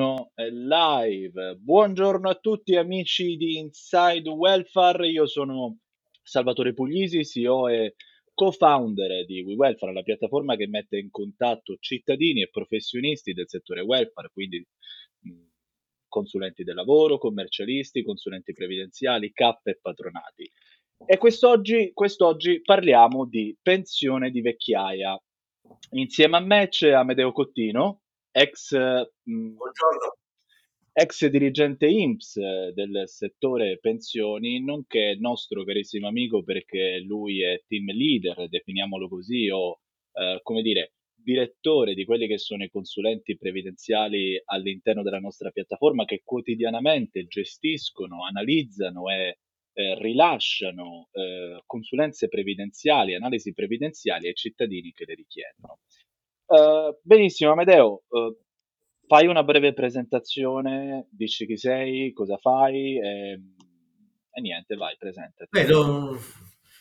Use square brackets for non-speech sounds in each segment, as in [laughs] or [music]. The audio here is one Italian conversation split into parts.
sono live. Buongiorno a tutti amici di Inside Welfare, io sono Salvatore Puglisi, CEO e co-founder di WeWelfare, la piattaforma che mette in contatto cittadini e professionisti del settore welfare, quindi consulenti del lavoro, commercialisti, consulenti previdenziali, CAP e patronati. E quest'oggi, quest'oggi parliamo di pensione di vecchiaia. Insieme a me c'è Amedeo Cottino, ex, mh, ex dirigente IMSS del settore pensioni, nonché nostro carissimo amico perché lui è team leader, definiamolo così, o eh, come dire, direttore di quelli che sono i consulenti previdenziali all'interno della nostra piattaforma che quotidianamente gestiscono, analizzano e eh, rilasciano eh, consulenze previdenziali, analisi previdenziali ai cittadini che le richiedono. Uh, benissimo, Amedeo, uh, fai una breve presentazione, dici chi sei, cosa fai e, e niente, vai, presenta. Vedo,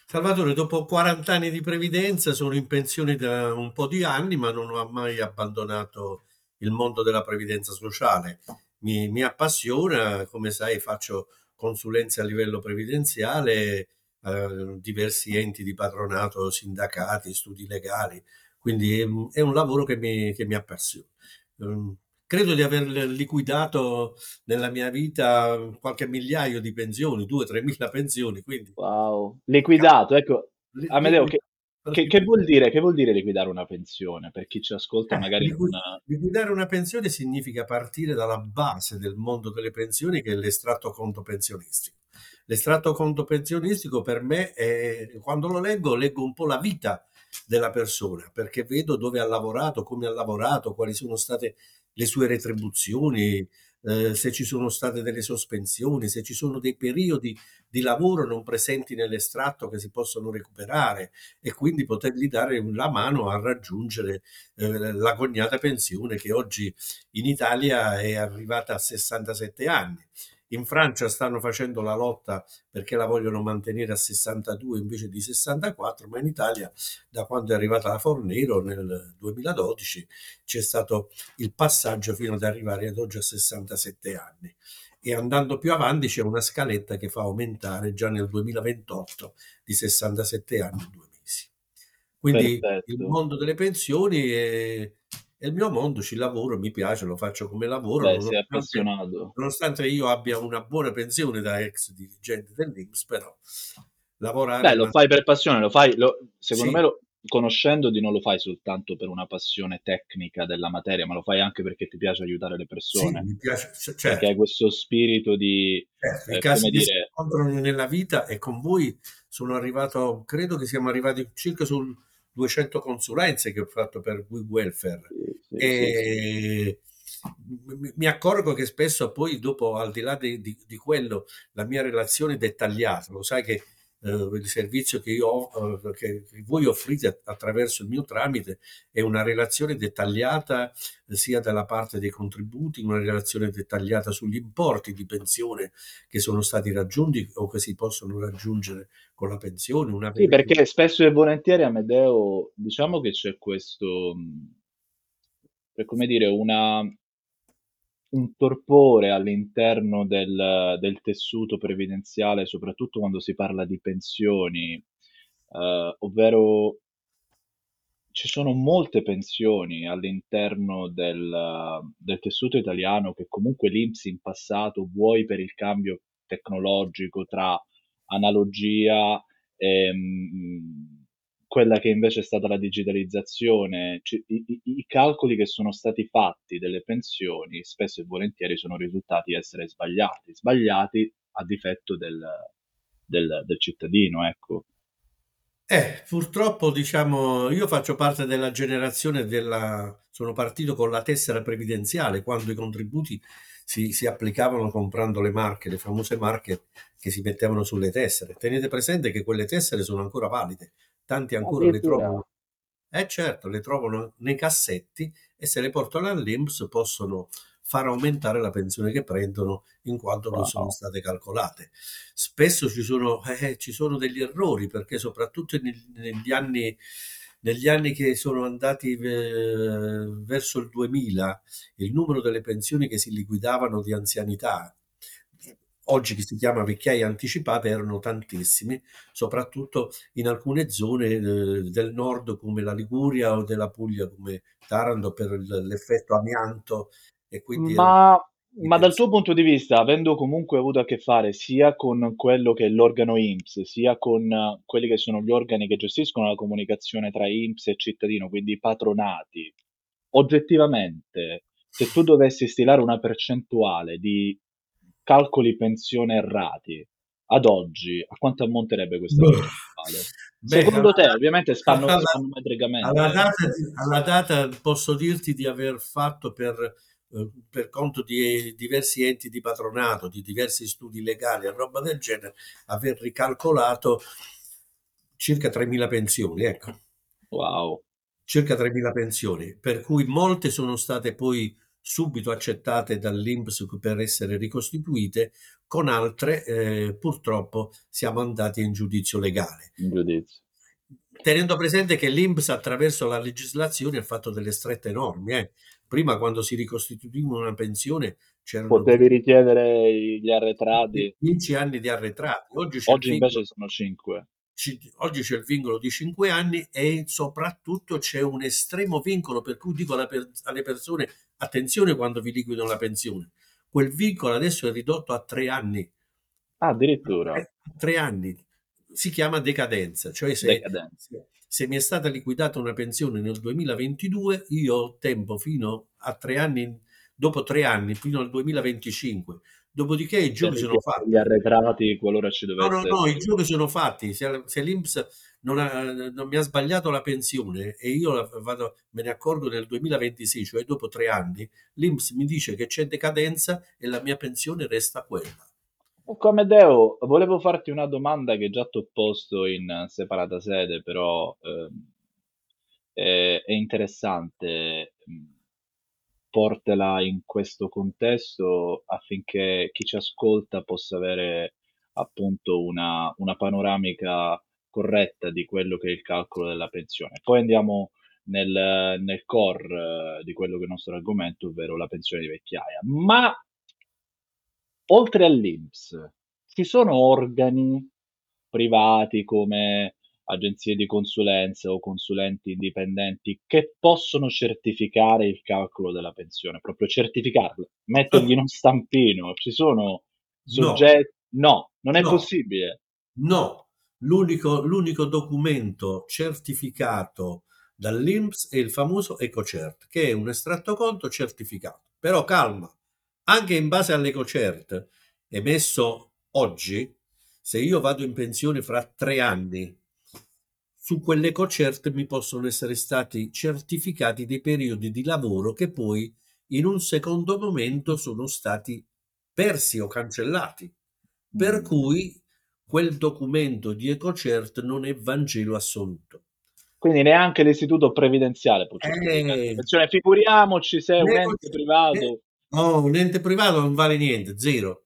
Salvatore, dopo 40 anni di previdenza sono in pensione da un po' di anni, ma non ho mai abbandonato il mondo della previdenza sociale. Mi, mi appassiona, come sai, faccio consulenze a livello previdenziale, eh, diversi enti di patronato, sindacati, studi legali, quindi è un lavoro che mi, che mi appassiona. Ehm, credo di aver liquidato nella mia vita qualche migliaio di pensioni, 2-3 mila [laughs] pensioni. Quindi... Wow, liquidato, ecco, Amedeo, che, che, che, vuol dire, che vuol dire liquidare una pensione? Per chi ci ascolta eh, magari... Liquid- una... Liquidare una pensione significa partire dalla base del mondo delle pensioni che è l'estratto conto pensionistico. L'estratto conto pensionistico per me, è, quando lo leggo, leggo un po' la vita della persona, perché vedo dove ha lavorato, come ha lavorato, quali sono state le sue retribuzioni, eh, se ci sono state delle sospensioni, se ci sono dei periodi di lavoro non presenti nell'estratto che si possono recuperare e quindi potergli dare la mano a raggiungere eh, la cognata pensione che oggi in Italia è arrivata a 67 anni. In Francia stanno facendo la lotta perché la vogliono mantenere a 62 invece di 64, ma in Italia da quando è arrivata la Fornero nel 2012 c'è stato il passaggio fino ad arrivare ad oggi a 67 anni e andando più avanti c'è una scaletta che fa aumentare già nel 2028 di 67 anni e due mesi. Quindi Perfetto. il mondo delle pensioni è, è il mio mondo, ci lavoro, mi piace, lo faccio come lavoro. Beh, sei appassionato. Nonostante io abbia una buona pensione da ex dirigente dell'Inps, però lavorare... Beh, lo fai per passione, lo fai, lo, secondo sì. me, lo, conoscendoti non lo fai soltanto per una passione tecnica della materia, ma lo fai anche perché ti piace aiutare le persone. Sì, mi piace, certo. Perché hai questo spirito di... Certo, eh, I casi che dire... incontrano nella vita e con voi sono arrivato, credo che siamo arrivati circa sul 200 consulenze che ho fatto per We Welfare sì, e sì. mi accorgo che spesso poi dopo al di là di, di, di quello la mia relazione dettagliata lo sai che il servizio che, io, eh, che voi offrite attraverso il mio tramite è una relazione dettagliata eh, sia dalla parte dei contributi, una relazione dettagliata sugli importi di pensione che sono stati raggiunti o che si possono raggiungere con la pensione. Una sì, perché spesso e volentieri a Medeo diciamo che c'è questo, per come dire, una, un torpore all'interno del, del, tessuto previdenziale, soprattutto quando si parla di pensioni, eh, ovvero ci sono molte pensioni all'interno del, del, tessuto italiano che comunque l'Inps in passato, vuoi per il cambio tecnologico tra analogia e mh, quella che invece è stata la digitalizzazione, i, i, i, calcoli che sono stati fatti delle pensioni spesso e volentieri sono risultati essere sbagliati, sbagliati a difetto del, del, del cittadino, ecco. Eh, purtroppo, diciamo, io faccio parte della generazione della... sono partito con la tessera previdenziale, quando i contributi si, si applicavano comprando le marche, le famose marche che si mettevano sulle tessere. Tenete presente che quelle tessere sono ancora valide, tanti ancora le trovano. Eh certo, le trovano nei cassetti e se le portano all'INPS possono far aumentare la pensione che prendono in quanto non sono state calcolate. Spesso ci sono, eh, ci sono degli errori perché soprattutto negli, negli anni negli anni che sono andati eh, verso il 2000, il numero delle pensioni che si liquidavano di anzianità, oggi che si chiama vecchiaia anticipata, erano tantissimi, soprattutto in alcune zone eh, del nord come la Liguria o della Puglia come Taranto per l'effetto amianto. E quindi Ma ma dal tuo punto di vista, avendo comunque avuto a che fare sia con quello che è l'organo INPS, sia con eh, quelli che sono gli organi che gestiscono la comunicazione tra INPS e cittadino, quindi i patronati, oggettivamente, se tu dovessi stilare una percentuale di calcoli pensione errati ad oggi, a quanto ammonterebbe questa percentuale? Secondo te, ovviamente stanno, alla, stanno metricamente. Alla data, alla data posso dirti di aver fatto per eh, per conto di diversi enti di patronato, di diversi studi legali e roba del genere, aver ricalcolato circa 3.000 pensioni, ecco. Wow. Circa 3.000 pensioni, per cui molte sono state poi subito accettate dall'Inps per essere ricostituite, con altre eh, purtroppo siamo andati in giudizio legale. In giudizio. Tenendo presente che l'Inps attraverso la legislazione ha fatto delle strette enormi, eh Prima quando si ricostituiva una pensione c'erano... Potevi richiedere gli arretrati. 10 anni di arretrati. Oggi, oggi invece sono 5. Oggi c'è il vincolo di 5 anni e soprattutto c'è un estremo vincolo per cui dico alle persone attenzione quando vi liquidano la pensione. Quel vincolo adesso è ridotto a 3 anni. Ah, addirittura. 3 anni. Si chiama decadenza, cioè se, decadenza se mi è stata liquidata una pensione nel 2022, io ho tempo fino a tre anni, dopo tre anni, fino al 2025. Dopodiché i giochi sono fatti. Gli arretrati, qualora ci dovesse No, no, no, i giochi sono fatti. Se, se l'Inps non, ha, non, mi ha sbagliato la pensione e io vado, me ne accorgo nel 2026, cioè dopo tre anni, l'Inps mi dice che c'è decadenza e la mia pensione resta quella. Come Deo, volevo farti una domanda che già ti ho posto in separata sede, però eh, è, interessante. Portela in questo contesto affinché chi ci ascolta possa avere appunto una, una panoramica corretta di quello che è il calcolo della pensione. Poi andiamo nel, nel core di quello che è il nostro argomento, ovvero la pensione di vecchiaia. Ma oltre all'INPS, ci sono organi privati come agenzie di consulenza o consulenti indipendenti che possono certificare il calcolo della pensione, proprio certificarlo, mettergli uno stampino. Ci sono soggetti... No, no non è no. possibile. No, l'unico, l'unico documento certificato dall'INPS è il famoso EcoCert, che è un estratto conto certificato. Però calma, anche in base all'EcoCert emesso oggi, se io vado in pensione fra tre anni, su quell'EcoCert mi possono essere stati certificati dei periodi di lavoro che poi in un secondo momento sono stati persi o cancellati. Per mm. cui quel documento di EcoCert non è Vangelo assoluto. Quindi neanche l'istituto previdenziale può certificare. Eh, cioè, figuriamoci se è un ente privato. No, un ente privato non vale niente, zero.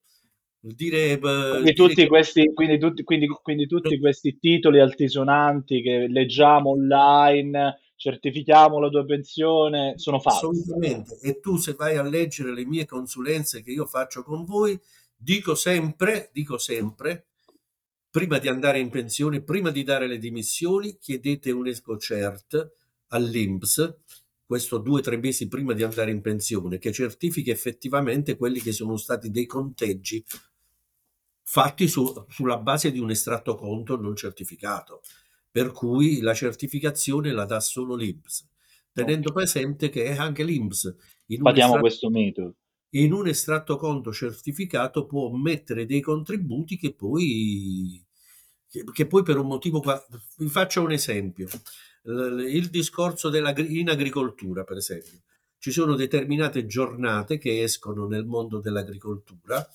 Dire, quindi, tutti questi, quindi, tutti, quindi, quindi tutti questi titoli altisonanti che leggiamo online, certifichiamo la tua pensione, sono falsi. Assolutamente. E tu se vai a leggere le mie consulenze che io faccio con voi, dico sempre, dico sempre, prima di andare in pensione, prima di dare le dimissioni, chiedete un ESCOCERT all'INPS questo due o tre mesi prima di andare in pensione, che certifichi effettivamente quelli che sono stati dei conteggi fatti su, sulla base di un estratto conto non certificato, per cui la certificazione la dà solo l'INPS, tenendo presente che anche l'INPS in un, estratto, questo metodo. in un estratto conto certificato può mettere dei contributi che poi, che, che poi per un motivo... Vi faccio un esempio il discorso in agricoltura, per esempio. Ci sono determinate giornate che escono nel mondo dell'agricoltura.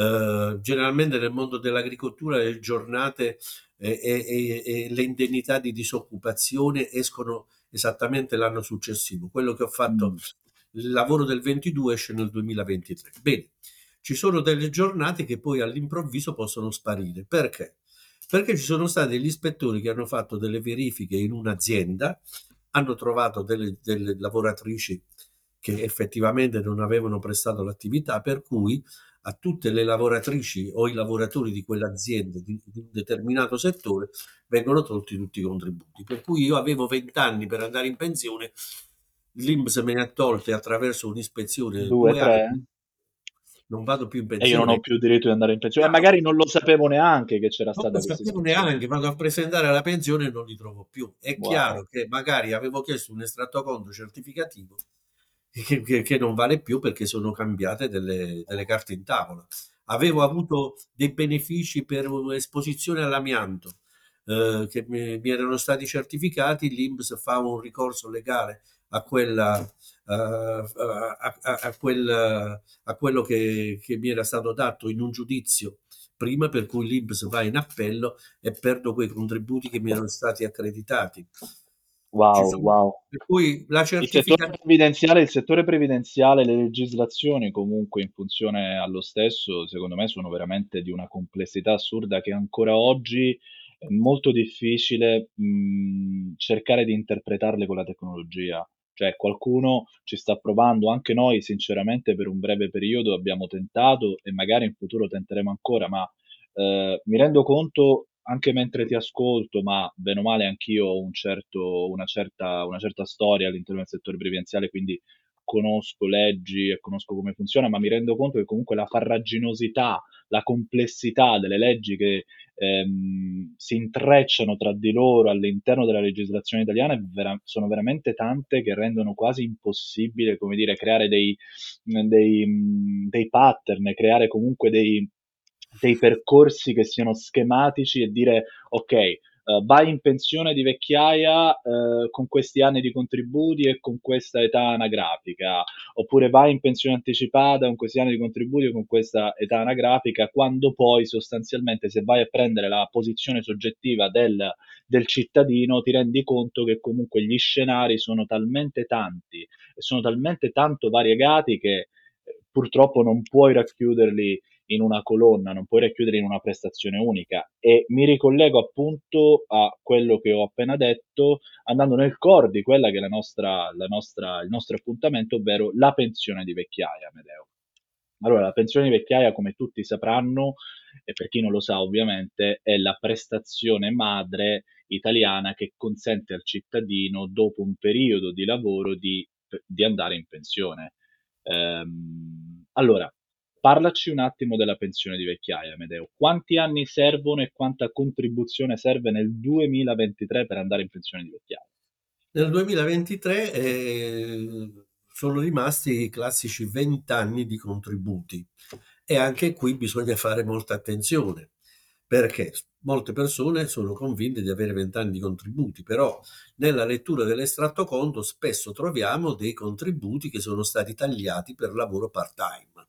Eh, generalmente nel mondo dell'agricoltura le giornate e, e, e, le indennità di disoccupazione escono esattamente l'anno successivo. Quello che ho fatto, mm. il lavoro del 22 esce nel 2023. Bene, ci sono delle giornate che poi all'improvviso possono sparire. Perché? perché ci sono stati degli ispettori che hanno fatto delle verifiche in un'azienda, hanno trovato delle, delle lavoratrici che effettivamente non avevano prestato l'attività, per cui a tutte le lavoratrici o i lavoratori di quell'azienda di, di un determinato settore vengono tolti tutti i contributi. Per cui io avevo 20 anni per andare in pensione, l'Inps me ne ha tolte attraverso un'ispezione due, due anni, non vado più in pensione. E io non ho più diritto di andare in pensione. E magari non lo sapevo neanche che c'era stata questa Non lo sapevo neanche, vado a presentare la pensione e non li trovo più. È wow. chiaro che magari avevo chiesto un estratto conto certificativo che, che, che, non vale più perché sono cambiate delle, delle carte in tavola. Avevo avuto dei benefici per esposizione all'amianto eh, che mi, mi, erano stati certificati, l'INPS fa un ricorso legale a, quella, uh, a, a, a, quel, a quello che, che, mi era stato dato in un giudizio prima, per cui l'INPS va in appello e perdo quei contributi che mi erano stati accreditati. Wow, wow. Per cui la certificazione... il, settore previdenziale, il settore previdenziale, le legislazioni comunque in funzione allo stesso, secondo me sono veramente di una complessità assurda che ancora oggi è molto difficile mh, cercare di interpretarle con la tecnologia. Cioè qualcuno ci sta provando, anche noi sinceramente per un breve periodo abbiamo tentato e magari in futuro tenteremo ancora, ma eh, mi rendo conto anche mentre ti ascolto, ma bene o male anch'io ho un certo, una, certa, una certa storia all'interno del settore previdenziale, quindi conosco leggi e conosco come funziona, ma mi rendo conto che comunque la farraginosità, la complessità delle leggi che ehm, si intrecciano tra di loro all'interno della legislazione italiana vera- sono veramente tante che rendono quasi impossibile, come dire, creare dei, dei, dei pattern, creare comunque dei, dei percorsi che siano schematici e dire ok, uh, vai in pensione di vecchiaia uh, con questi anni di contributi e con questa età anagrafica, oppure vai in pensione anticipata con questi anni di contributi e con questa età anagrafica, quando poi sostanzialmente se vai a prendere la posizione soggettiva del, del cittadino ti rendi conto che comunque gli scenari sono talmente tanti e sono talmente tanto variegati che eh, purtroppo non puoi racchiuderli in una colonna, non puoi racchiudere in una prestazione unica. E mi ricollego appunto a quello che ho appena detto, andando nel core di quella che è la nostra, la nostra, il nostro appuntamento, ovvero la pensione di vecchiaia, Medeo. Allora, la pensione di vecchiaia, come tutti sapranno, e per chi non lo sa ovviamente, è la prestazione madre italiana che consente al cittadino, dopo un periodo di lavoro, di, di andare in pensione. Ehm, allora, Parlaci un attimo della pensione di vecchiaia, Medeo. Quanti anni servono e quanta contribuzione serve nel 2023 per andare in pensione di vecchiaia? Nel 2023 eh, sono rimasti i classici 20 anni di contributi e anche qui bisogna fare molta attenzione perché molte persone sono convinte di avere 20 anni di contributi, però nella lettura dell'estratto conto spesso troviamo dei contributi che sono stati tagliati per lavoro part-time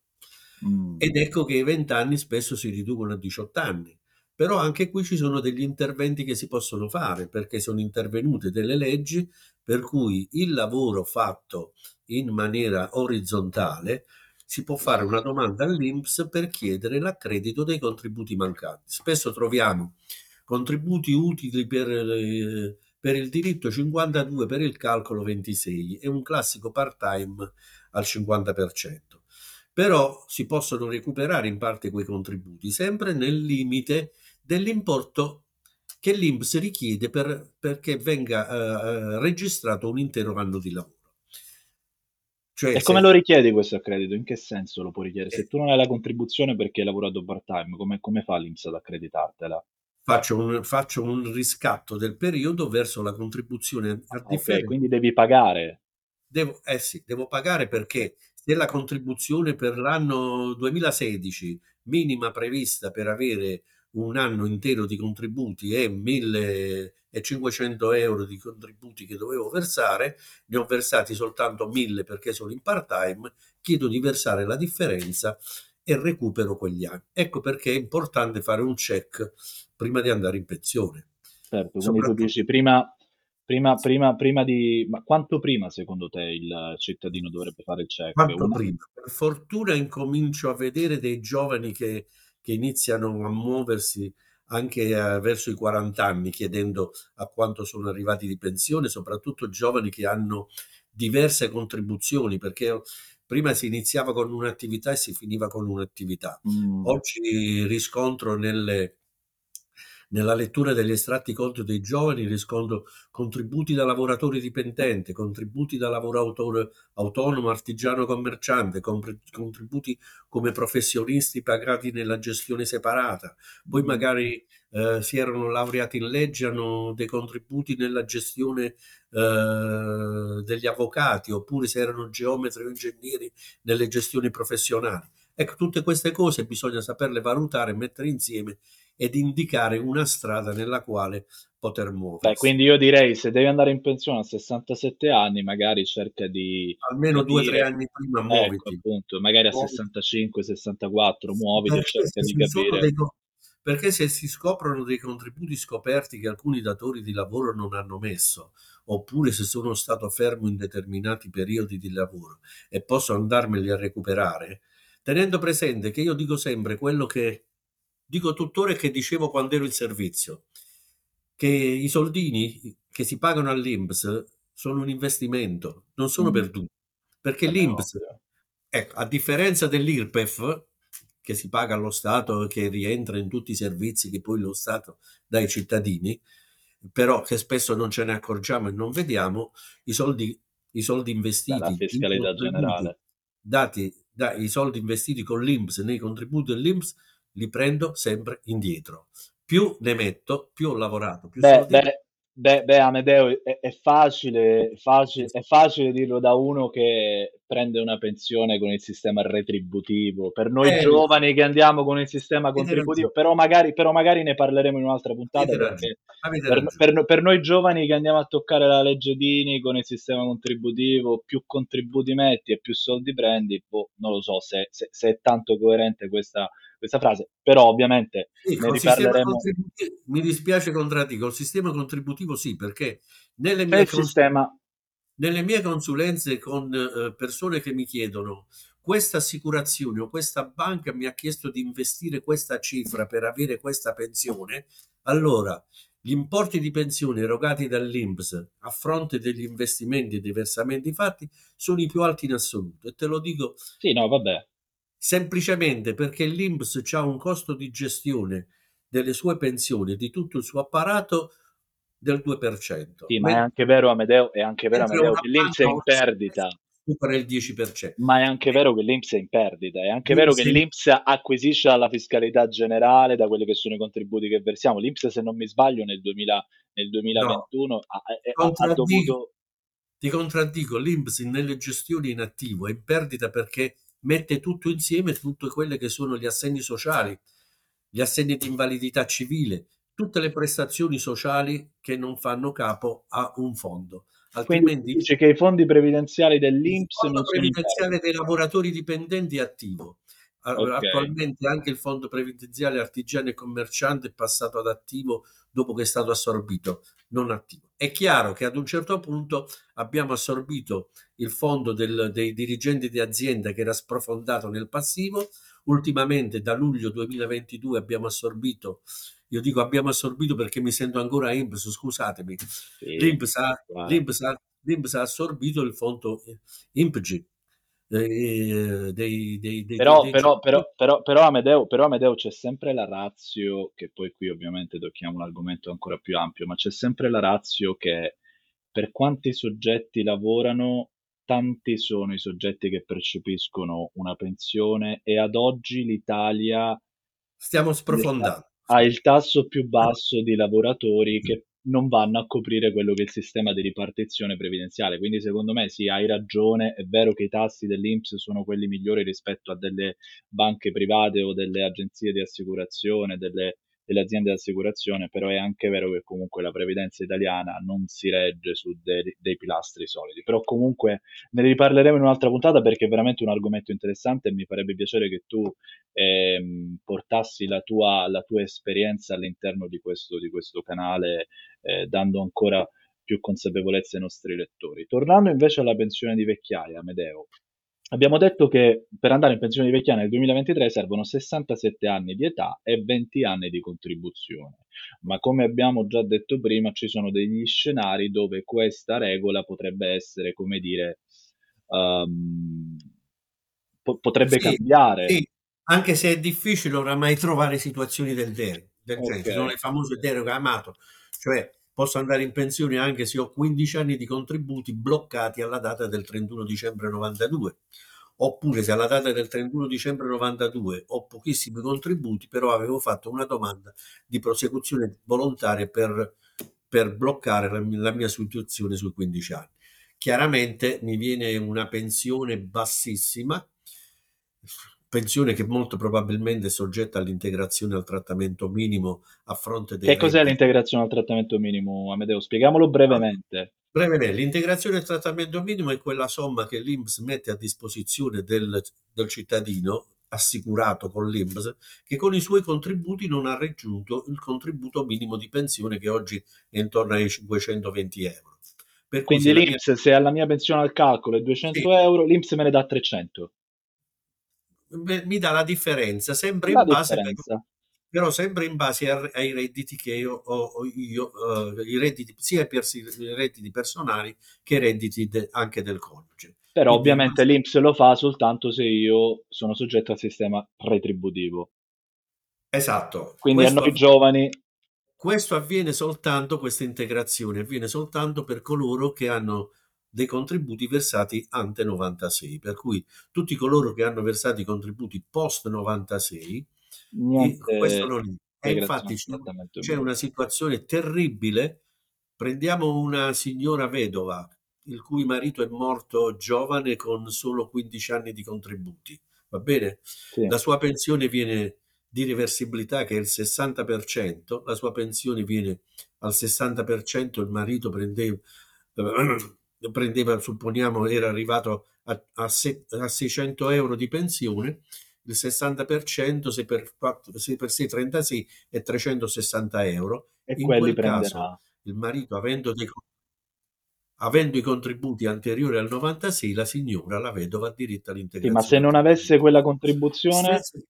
Mm. Ed ecco che i 20 anni spesso si riducono a 18 anni. Però anche qui ci sono degli interventi che si possono fare perché sono intervenute delle leggi per cui il lavoro fatto in maniera orizzontale si può fare una domanda all'INPS per chiedere l'accredito dei contributi mancanti. Spesso troviamo contributi utili per, eh, per il diritto 52, per il calcolo 26 e un classico part-time al 50% però si possono recuperare in parte quei contributi, sempre nel limite dell'importo che l'INPS richiede per, perché venga uh, registrato un intero anno di lavoro. Cioè, e come se... lo richiedi questo accredito? In che senso lo puoi richiedere? Eh. Se tu non hai la contribuzione perché hai lavorato part-time, come, come fa l'INPS ad accreditartela? Faccio un, faccio un, riscatto del periodo verso la contribuzione a differenza. Okay, quindi devi pagare. Devo, eh sì, devo pagare perché se la contribuzione per l'anno 2016 minima prevista per avere un anno intero di contributi è 1500 euro di contributi che dovevo versare, ne ho versati soltanto 1000 perché sono in part time, chiedo di versare la differenza e recupero quegli anni. Ecco perché è importante fare un check prima di andare in pensione. Certo, quindi tu dici prima Prima, prima, prima di... Ma quanto prima secondo te il cittadino dovrebbe fare il check? Quanto Una... prima? Per fortuna incomincio a vedere dei giovani che, che iniziano a muoversi anche eh, verso i 40 anni chiedendo a quanto sono arrivati di pensione, soprattutto giovani che hanno diverse contribuzioni, perché prima si iniziava con un'attività e si finiva con un'attività. Mm. Oggi riscontro nelle nella lettura degli estratti conto dei giovani riscontro contributi da lavoratore dipendente, contributi da lavoratore autonomo, artigiano, commerciante, contributi come professionisti pagati nella gestione separata. Poi magari eh, si erano laureati in legge, hanno dei contributi nella gestione eh, degli avvocati, oppure se erano geometri o ingegneri nelle gestioni professionali. Ecco, tutte queste cose bisogna saperle valutare e mettere insieme ed indicare una strada nella quale poter muoversi. Beh, quindi io direi se devi andare in pensione a 67 anni, magari cerca di almeno due o tre anni prima ecco, muoviti. Ecco, appunto, magari a 65, 64 muoviti e cerca di capire. perché se si scoprono dei contributi scoperti che alcuni datori di lavoro non hanno messo, oppure se sono stato fermo in determinati periodi di lavoro e posso andarmeli a recuperare, tenendo presente che io dico sempre quello che dico tuttora che dicevo quando ero in servizio, che i soldini che si pagano all'Inps sono un investimento, non sono mm. perduti, perché eh l'Inps, ecco, a differenza dell'IRPEF, che si paga allo Stato e che rientra in tutti i servizi che poi lo Stato dà ai cittadini, però che spesso non ce ne accorgiamo e non vediamo, i soldi, i soldi investiti... Dalla fiscalità generale. Dati, da, i soldi investiti con l'Inps nei contributi dell'Inps li prendo sempre indietro. Più ne metto, più ho lavorato. Più beh, beh, beh, beh, Amedeo, è, è, facile, facile, è facile dirlo da uno che prende una pensione con il sistema retributivo. Per noi eh, giovani che andiamo con il sistema contributivo, però magari, però magari, ne parleremo in un'altra puntata. Perché per, per, per, noi giovani che andiamo a toccare la legge Dini con il sistema contributivo, più contributi metti e più soldi prendi, boh, non lo so se, se, se è tanto coerente questa questa frase, però ovviamente sì, ne riparleremo. Mi dispiace contraddico, il sistema contributivo sì, perché nelle mie, cons- sistema... nelle mie consulenze con uh, persone che mi chiedono questa assicurazione o questa banca mi ha chiesto di investire questa cifra per avere questa pensione, allora gli importi di pensione erogati dall'INPS a fronte degli investimenti e dei versamenti fatti sono i più alti in assoluto e te lo dico sì, no, vabbè. semplicemente perché l'INPS ha un costo di gestione delle sue pensioni e di tutto il suo apparato del 2%. Sì, ma è anche vero, Amedeo, è anche vero, Amedeo che l'INPS è in perdita. Supera il 10%. Ma è anche vero che l'INPS è in perdita, è anche vero che l'INPS acquisisce la fiscalità generale da quelli che sono i contributi che versiamo. L'INPS, se non mi sbaglio, nel, 2000, nel 2021 no. ha, ha, ha dovuto... Ti contraddico, l'INPS nelle gestioni in attivo è in perdita perché mette tutto insieme, tutte quelle che sono gli assegni sociali, gli assegni di invalidità civile, tutte le prestazioni sociali che non fanno capo a un fondo. Altrimenti dice che i fondi previdenziali dell'Inps il fondo previdenziale dei lavoratori dipendenti è attivo. Okay. Attualmente anche il fondo previdenziale artigiano e commerciante è passato ad attivo dopo che è stato assorbito, non attivo. È chiaro che ad un certo punto abbiamo assorbito il fondo del, dei dirigenti di azienda che era sprofondato nel passivo, ultimamente da luglio 2022 abbiamo assorbito io dico abbiamo assorbito perché mi sento ancora INPS, scusatemi. Sì, L'INPS, ha, l'INPS, ha, l'INPS ha assorbito il fondo INPG, dei, dei, dei, però, però, però, però, però, Amedeo, però Amedeo c'è sempre la razio, che poi qui ovviamente tocchiamo un argomento ancora più ampio, ma c'è sempre la razio che per quanti soggetti lavorano, tanti sono i soggetti che percepiscono una pensione e ad oggi l'Italia stiamo sprofondando ha il tasso più basso di lavoratori che non vanno a coprire quello che è il sistema di ripartizione previdenziale. Quindi secondo me sì, hai ragione, è vero che i tassi dell'Inps sono quelli migliori rispetto a delle banche private o delle agenzie di assicurazione, delle delle aziende di assicurazione, però è anche vero che comunque la previdenza italiana non si regge su dei, dei pilastri solidi. Però comunque ne riparleremo in un'altra puntata perché è veramente un argomento interessante e mi farebbe piacere che tu ehm, portassi la tua, la tua, esperienza all'interno di questo, di questo canale, eh, dando ancora più consapevolezza ai nostri lettori. Tornando invece alla pensione di vecchiaia, Medeo, Abbiamo detto che per andare in pensione di vecchiaia nel 2023 servono 67 anni di età e 20 anni di contribuzione, ma come abbiamo già detto prima ci sono degli scenari dove questa regola potrebbe essere, come dire, um, po- potrebbe Sì, cambiare. sì, anche se è difficile oramai trovare situazioni del, der- del Ok, genere, sono le famose deroghe amato, cioè posso andare in pensione anche se ho 15 anni di contributi bloccati alla data del 31 dicembre 92, oppure se alla data del 31 dicembre 92 ho pochissimi contributi, però avevo fatto una domanda di prosecuzione volontaria per, per bloccare la, la mia situazione sui 15 anni. Chiaramente mi viene una pensione bassissima, pensione che molto probabilmente è soggetta all'integrazione al trattamento minimo a fronte dei che cos'è redditi. l'integrazione al trattamento minimo, Amedeo? Spieghiamolo brevemente. Brevemente, l'integrazione al trattamento minimo è quella somma che l'INPS mette a disposizione del, del cittadino assicurato con l'INPS che con i suoi contributi non ha raggiunto il contributo minimo di pensione che oggi è intorno ai 520 euro. Per Quindi l'INPS mia... se alla mia pensione al calcolo è 200 sì. euro, l'INPS me ne dà 300. Mi dà la differenza, sempre la in base differenza. però sempre in base ai redditi che io ho, io, uh, i redditi, sia i redditi personali che i redditi de, anche del coniuge. Però Quindi ovviamente l'INPS lo fa soltanto se io sono soggetto al sistema retributivo. Esatto. Quindi Questo a noi giovani questo avviene soltanto, questa integrazione avviene soltanto per coloro che hanno dei contributi versati ante 96, per cui tutti coloro che hanno versato i contributi post 96, Niente questo non è. E infatti c'è, c'è una situazione terribile. Prendiamo una signora vedova, il cui marito è morto giovane con solo 15 anni di contributi, va bene? Sì. La sua pensione viene di reversibilità che è il 60%, la sua pensione viene al 60%, il marito prendeva, [clears throat] eh, prendeva supponiamo, era arrivato a, a, se, a 600 euro di pensione, il 60% se per, 4, se per 6 36 è 360 euro. E In quelli quel prenderà. caso il marito avendo, dei, avendo i contributi anteriori al 96, la signora, la vedova, ha diritto all'integrazione. Sì, ma se non avesse quella contribuzione... Stessa,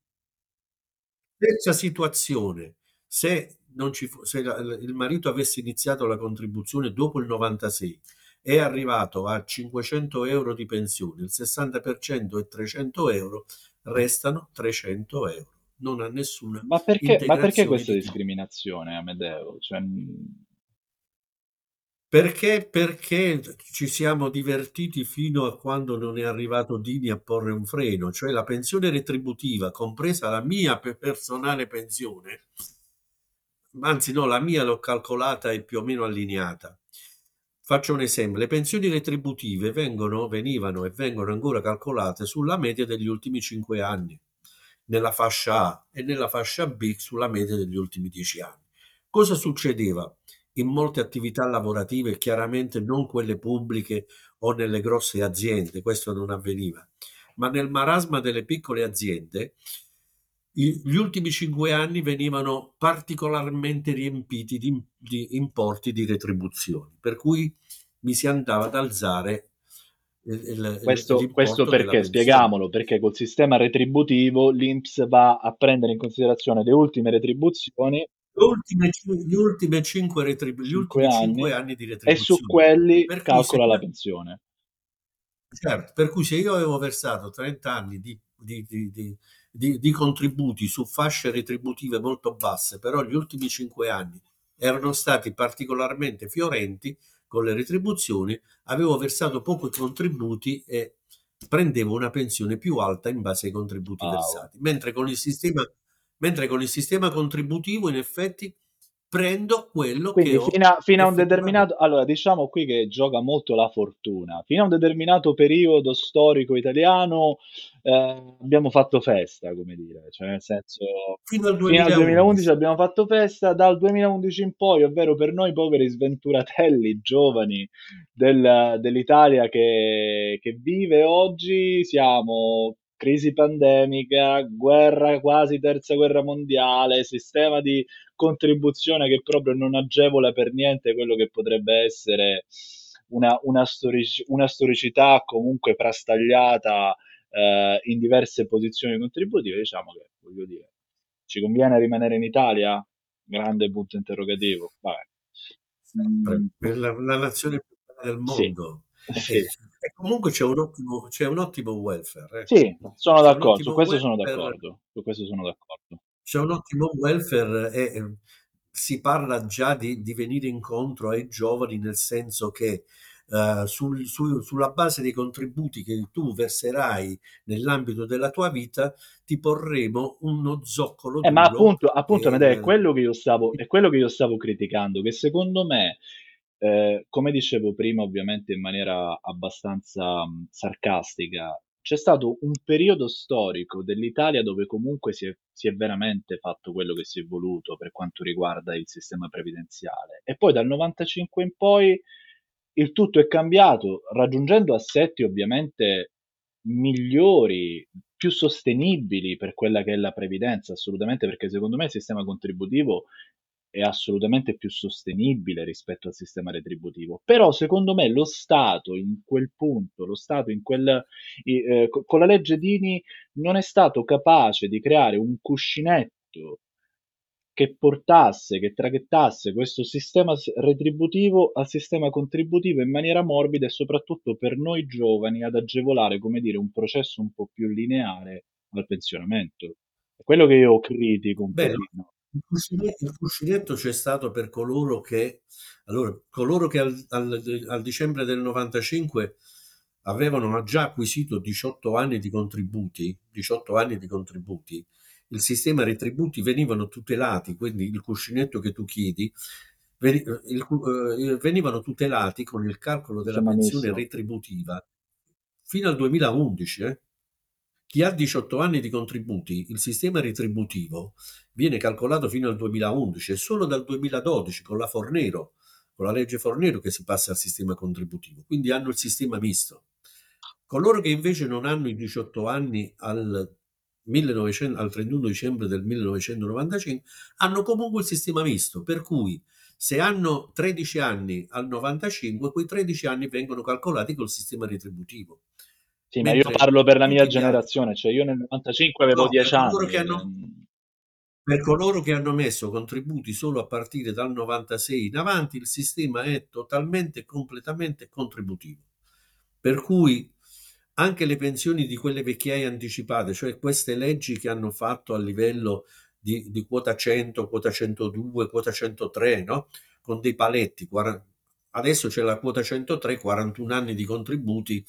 stessa situazione, se, non ci fu, se il marito avesse iniziato la contribuzione dopo il 96 è arrivato a 500 euro di pensione, il 60% è 300 euro, restano 300 euro. Non ha nessuna ma perché, ma perché questa di discriminazione, Amedeo? Cioè... Perché, perché ci siamo divertiti fino a quando non è arrivato Dini a porre un freno, cioè la pensione retributiva, compresa la mia personale pensione, anzi no, la mia l'ho calcolata e più o meno allineata. Faccio un esempio, le pensioni retributive vengono, venivano e vengono ancora calcolate sulla media degli ultimi 5 anni, nella fascia A e nella fascia B sulla media degli ultimi 10 anni. Cosa succedeva? in molte attività lavorative, chiaramente non quelle pubbliche o nelle grosse aziende, questo non avveniva, ma nel marasma delle piccole aziende, gli ultimi cinque anni venivano particolarmente riempiti di, di importi di retribuzioni, per cui mi si andava ad alzare il, questo, questo perché, spiegamolo, perché col sistema retributivo l'INPS va a prendere in considerazione le ultime retribuzioni ultime, gli ultimi 5, retribu- gli ultimi anni, 5 anni di retribuzione. E su quelli per calcola la pensione. Certo, per cui se io avevo versato 30 anni di, di, di, di, di contributi su fasce retributive molto basse, però gli ultimi 5 anni erano stati particolarmente fiorenti con le retribuzioni, avevo versato pochi contributi e prendevo una pensione più alta in base ai contributi wow. versati. Mentre con il sistema mentre con il sistema contributivo in effetti prendo quello Quindi che fino a, fino a un determinato allora diciamo qui che gioca molto la fortuna fino a un determinato periodo storico italiano eh, abbiamo fatto festa come dire cioè nel senso fino al 2011. fino al 2011 abbiamo fatto festa dal 2011 in poi ovvero per noi poveri sventuratelli giovani del, dell'Italia che, che vive oggi siamo crisi pandemica, guerra quasi terza guerra mondiale, sistema di contribuzione che proprio non agevola per niente quello che potrebbe essere una, una, storici, una storicità comunque frastagliata eh, in diverse posizioni contributive, diciamo che, voglio dire, ci conviene rimanere in Italia? Grande punto interrogativo. Vabbè. Mm. Per la, la, nazione più bella del mondo. Sì. Sì. E comunque c'è un ottimo, c'è un ottimo welfare. Eh. Sì, sono d'accordo, su questo sono d'accordo. Su questo sono d'accordo. C'è un ottimo welfare e, si parla già di, di, venire incontro ai giovani nel senso che uh, sul, su, sulla base dei contributi che tu verserai nell'ambito della tua vita ti porremo uno zoccolo eh, ma appunto, appunto e, è, quello che io stavo, [laughs] è quello che io stavo criticando che secondo me eh, come dicevo prima ovviamente in maniera abbastanza mh, sarcastica c'è stato un periodo storico dell'Italia dove comunque si è, si è, veramente fatto quello che si è voluto per quanto riguarda il sistema previdenziale. E poi dal 95 in poi il tutto è cambiato, raggiungendo assetti ovviamente migliori, più sostenibili per quella che è la previdenza, assolutamente, perché secondo me il sistema contributivo è assolutamente più sostenibile rispetto al sistema retributivo. Però secondo me lo Stato in quel punto, lo Stato in quel, eh, con la legge Dini non è stato capace di creare un cuscinetto che portasse, che traghettasse questo sistema retributivo al sistema contributivo in maniera morbida e soprattutto per noi giovani ad agevolare, come dire, un processo un po' più lineare al pensionamento. È quello che io critico un pochino. Il cuscinetto, il cuscinetto, c'è stato per coloro che, allora, coloro che al, al, al, dicembre del 95 avevano già acquisito 18 anni di contributi, 18 anni di contributi, il sistema retributi venivano tutelati, quindi il cuscinetto che tu chiedi, eh, venivano tutelati con il calcolo della pensione retributiva fino al 2011. Eh? Chi ha 18 anni di contributi, il sistema retributivo viene calcolato fino al 2011 e solo dal 2012 con la Fornero, con la legge Fornero che si passa al sistema contributivo. Quindi hanno il sistema misto. Coloro che invece non hanno i 18 anni al, 1900, al 31 dicembre del 1995 hanno comunque il sistema misto, per cui se hanno 13 anni al 95, quei 13 anni vengono calcolati col sistema retributivo. Sì, Mentre ma io parlo per la mia generazione, cioè io nel 95 avevo no, 10 anni. Hanno, per coloro che hanno messo contributi solo a partire dal 96 in avanti, il sistema è totalmente, completamente contributivo. Per cui anche le pensioni di quelle vecchiaie anticipate, cioè queste leggi che hanno fatto a livello di, di quota 100, quota 102, quota 103, no? con dei paletti. Adesso c'è la quota 103, 41 anni di contributi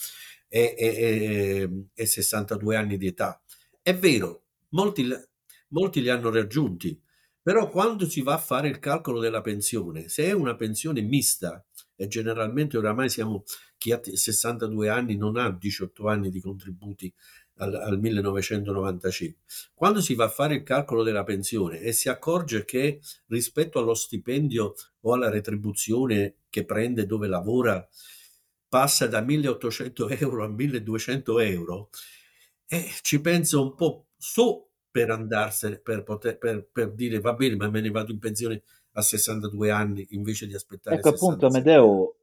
e, e, e 62 anni di età. È vero, molti, molti li hanno raggiunti, però quando si va a fare il calcolo della pensione, se è una pensione mista, e generalmente oramai siamo, chi ha 62 anni non ha 18 anni di contributi al, al 1995, quando si va a fare il calcolo della pensione e si accorge che rispetto allo stipendio o alla retribuzione che prende dove lavora, passa da 1800 euro a 1200 euro, eh, ci pensa un po' su per andarsene, per, poter, per, per dire va bene, ma me ne vado in pensione a 62 anni invece di aspettare ecco appunto Amedeo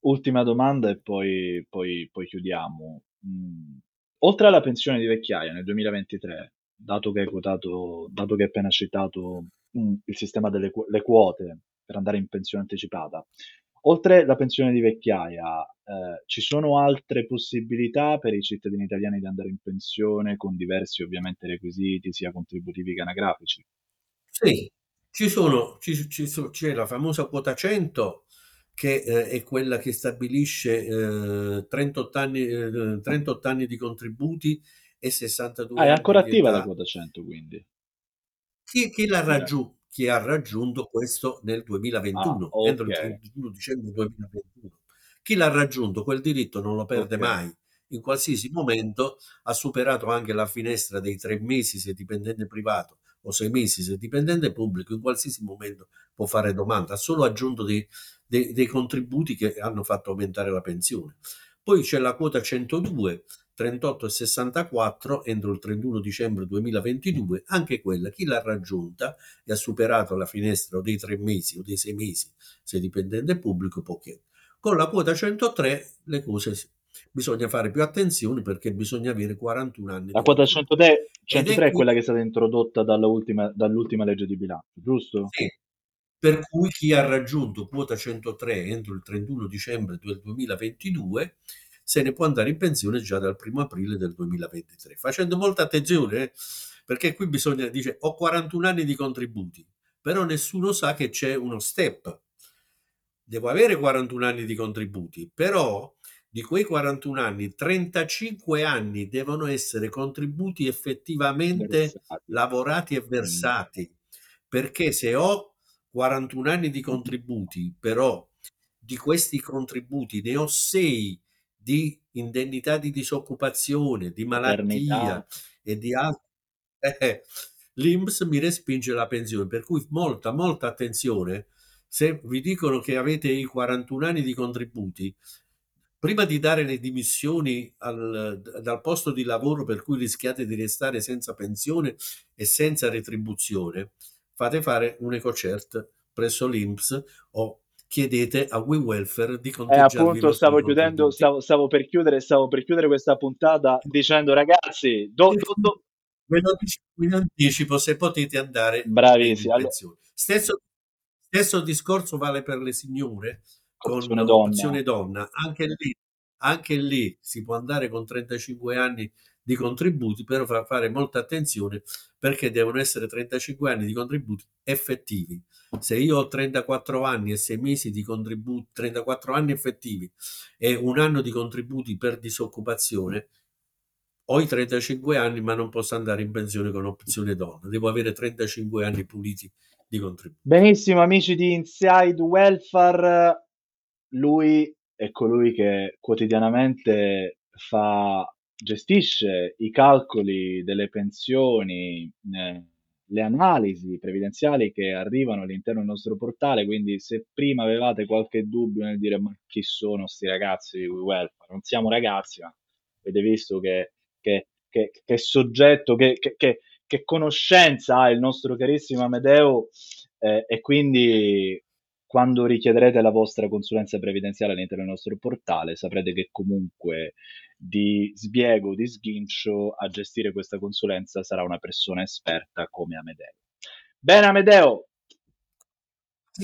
ultima domanda e poi, poi, poi chiudiamo mm. oltre alla pensione di vecchiaia nel 2023 dato che hai quotato dato che hai appena citato mm, il sistema delle quote per andare in pensione anticipata Oltre la pensione di vecchiaia, eh, ci sono altre possibilità per i cittadini italiani di andare in pensione con diversi ovviamente requisiti, sia contributivi che anagrafici? Sì, ci sono, ci, ci, c'è la famosa quota 100 che eh, è quella che stabilisce eh, 38, anni, 38 eh, anni di contributi e 62 ah, è ancora attiva la quota 100 quindi? Chi, chi la raggiunge? Che ha raggiunto questo nel 2021, ah, okay. entro il 31 dicembre 2021. Chi l'ha raggiunto quel diritto non lo perde okay. mai. In qualsiasi momento ha superato anche la finestra dei tre mesi se dipendente privato o sei mesi se dipendente pubblico, in qualsiasi momento può fare domanda. Ha solo aggiunto dei, dei, dei contributi che hanno fatto aumentare la pensione. Poi c'è la quota 102 38,64 entro il 31 dicembre 2022, anche quella chi l'ha raggiunta e ha superato la finestra dei tre mesi o dei sei mesi, se dipendente pubblico, può chiedere. Con la quota 103 le cose bisogna fare più attenzione perché bisogna avere 41 anni. La quota 103, 103 è, è, quella che è stata introdotta dall'ultima, dall'ultima legge di bilancio, giusto? Sì. Per cui chi ha raggiunto quota 103 entro il 31 dicembre del 2022 se ne può andare in pensione già dal 1 aprile del 2023. Facendo molta attenzione, eh, perché qui bisogna dire ho 41 anni di contributi, però nessuno sa che c'è uno step. Devo avere 41 anni di contributi, però di quei 41 anni, 35 anni devono essere contributi effettivamente versati. lavorati e versati. Perché se ho 41 anni di contributi, però di questi contributi ne ho 6 di indennità di disoccupazione, di malattia e di altri, eh, l'INPS mi respinge la pensione. Per cui molta, molta attenzione. Se vi dicono che avete i 41 anni di contributi, prima di dare le dimissioni al, dal posto di lavoro per cui rischiate di restare senza pensione e senza retribuzione, fate fare un ecocert presso l'INPS o chiedete a We Welfare di conteggiarvi eh, appunto stavo chiudendo stavo, stavo, per chiudere stavo per chiudere questa puntata dicendo ragazzi do, do, do. ve lo in anticipo se potete andare bravissimo. Allora... stesso, stesso discorso vale per le signore con opzione donna. donna. Anche lì anche lì si può andare con 35 anni di contributi, però fa fare molta attenzione perché devono essere 35 anni di contributi effettivi. Se io ho 34 anni e 6 mesi di contributi, 34 anni effettivi e un anno di contributi per disoccupazione, ho i 35 anni ma non posso andare in pensione con opzione donna, devo avere 35 anni puliti di contributi. Benissimo amici di Inside Welfare, lui è colui che quotidianamente fa gestisce i calcoli delle pensioni, eh, le analisi previdenziali che arrivano all'interno del nostro portale, quindi se prima avevate qualche dubbio nel dire ma chi sono questi ragazzi di welfare, non siamo ragazzi, ma avete visto che, che, che, che soggetto, che, conoscenza ha il nostro carissimo Amedeo eh, e quindi quando richiederete la vostra consulenza previdenziale all'interno del nostro portale saprete che comunque di sbiego, di sghincio a gestire questa consulenza sarà una persona esperta come Amedeo. Bene Amedeo,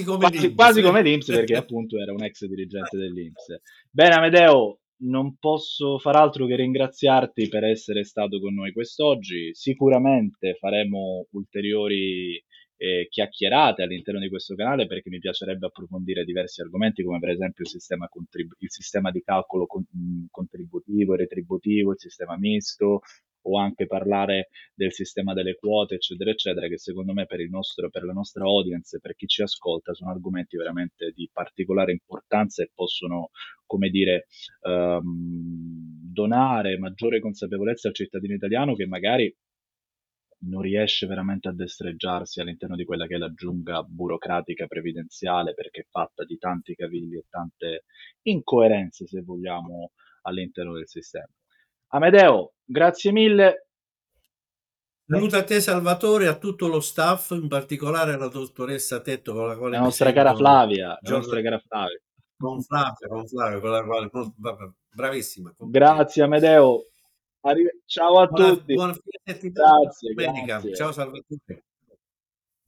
come quasi, quasi, come l'Inps perché appunto era un ex dirigente dell'Inps. Bene Amedeo, non posso far altro che ringraziarti per essere stato con noi quest'oggi. Sicuramente faremo ulteriori eh, chiacchierate all'interno di questo canale perché mi piacerebbe approfondire diversi argomenti come per esempio il sistema, contrib- il sistema di calcolo con- contributivo e retributivo, il sistema misto o anche parlare del sistema delle quote eccetera eccetera che secondo me per, il nostro, per la nostra audience per chi ci ascolta sono argomenti veramente di particolare importanza e possono come dire um, donare maggiore consapevolezza al cittadino italiano che magari non riesce veramente a destreggiarsi all'interno di quella che è la giungla burocratica previdenziale perché è fatta di tanti cavilli e tante incoerenze, se vogliamo, all'interno del sistema. Amedeo, grazie mille. Saluto a te Salvatore a tutto lo staff, in particolare alla dottoressa Tetto con la quale... La nostra cara Flavia, la nostra cara Flavia. Con Flavia, con Flavia, con la quale... Bravissima. Grazie Amedeo. Arri- ciao a buona, tutti. Buona fine settimana. Grazie, grazie. Ciao Salvatore.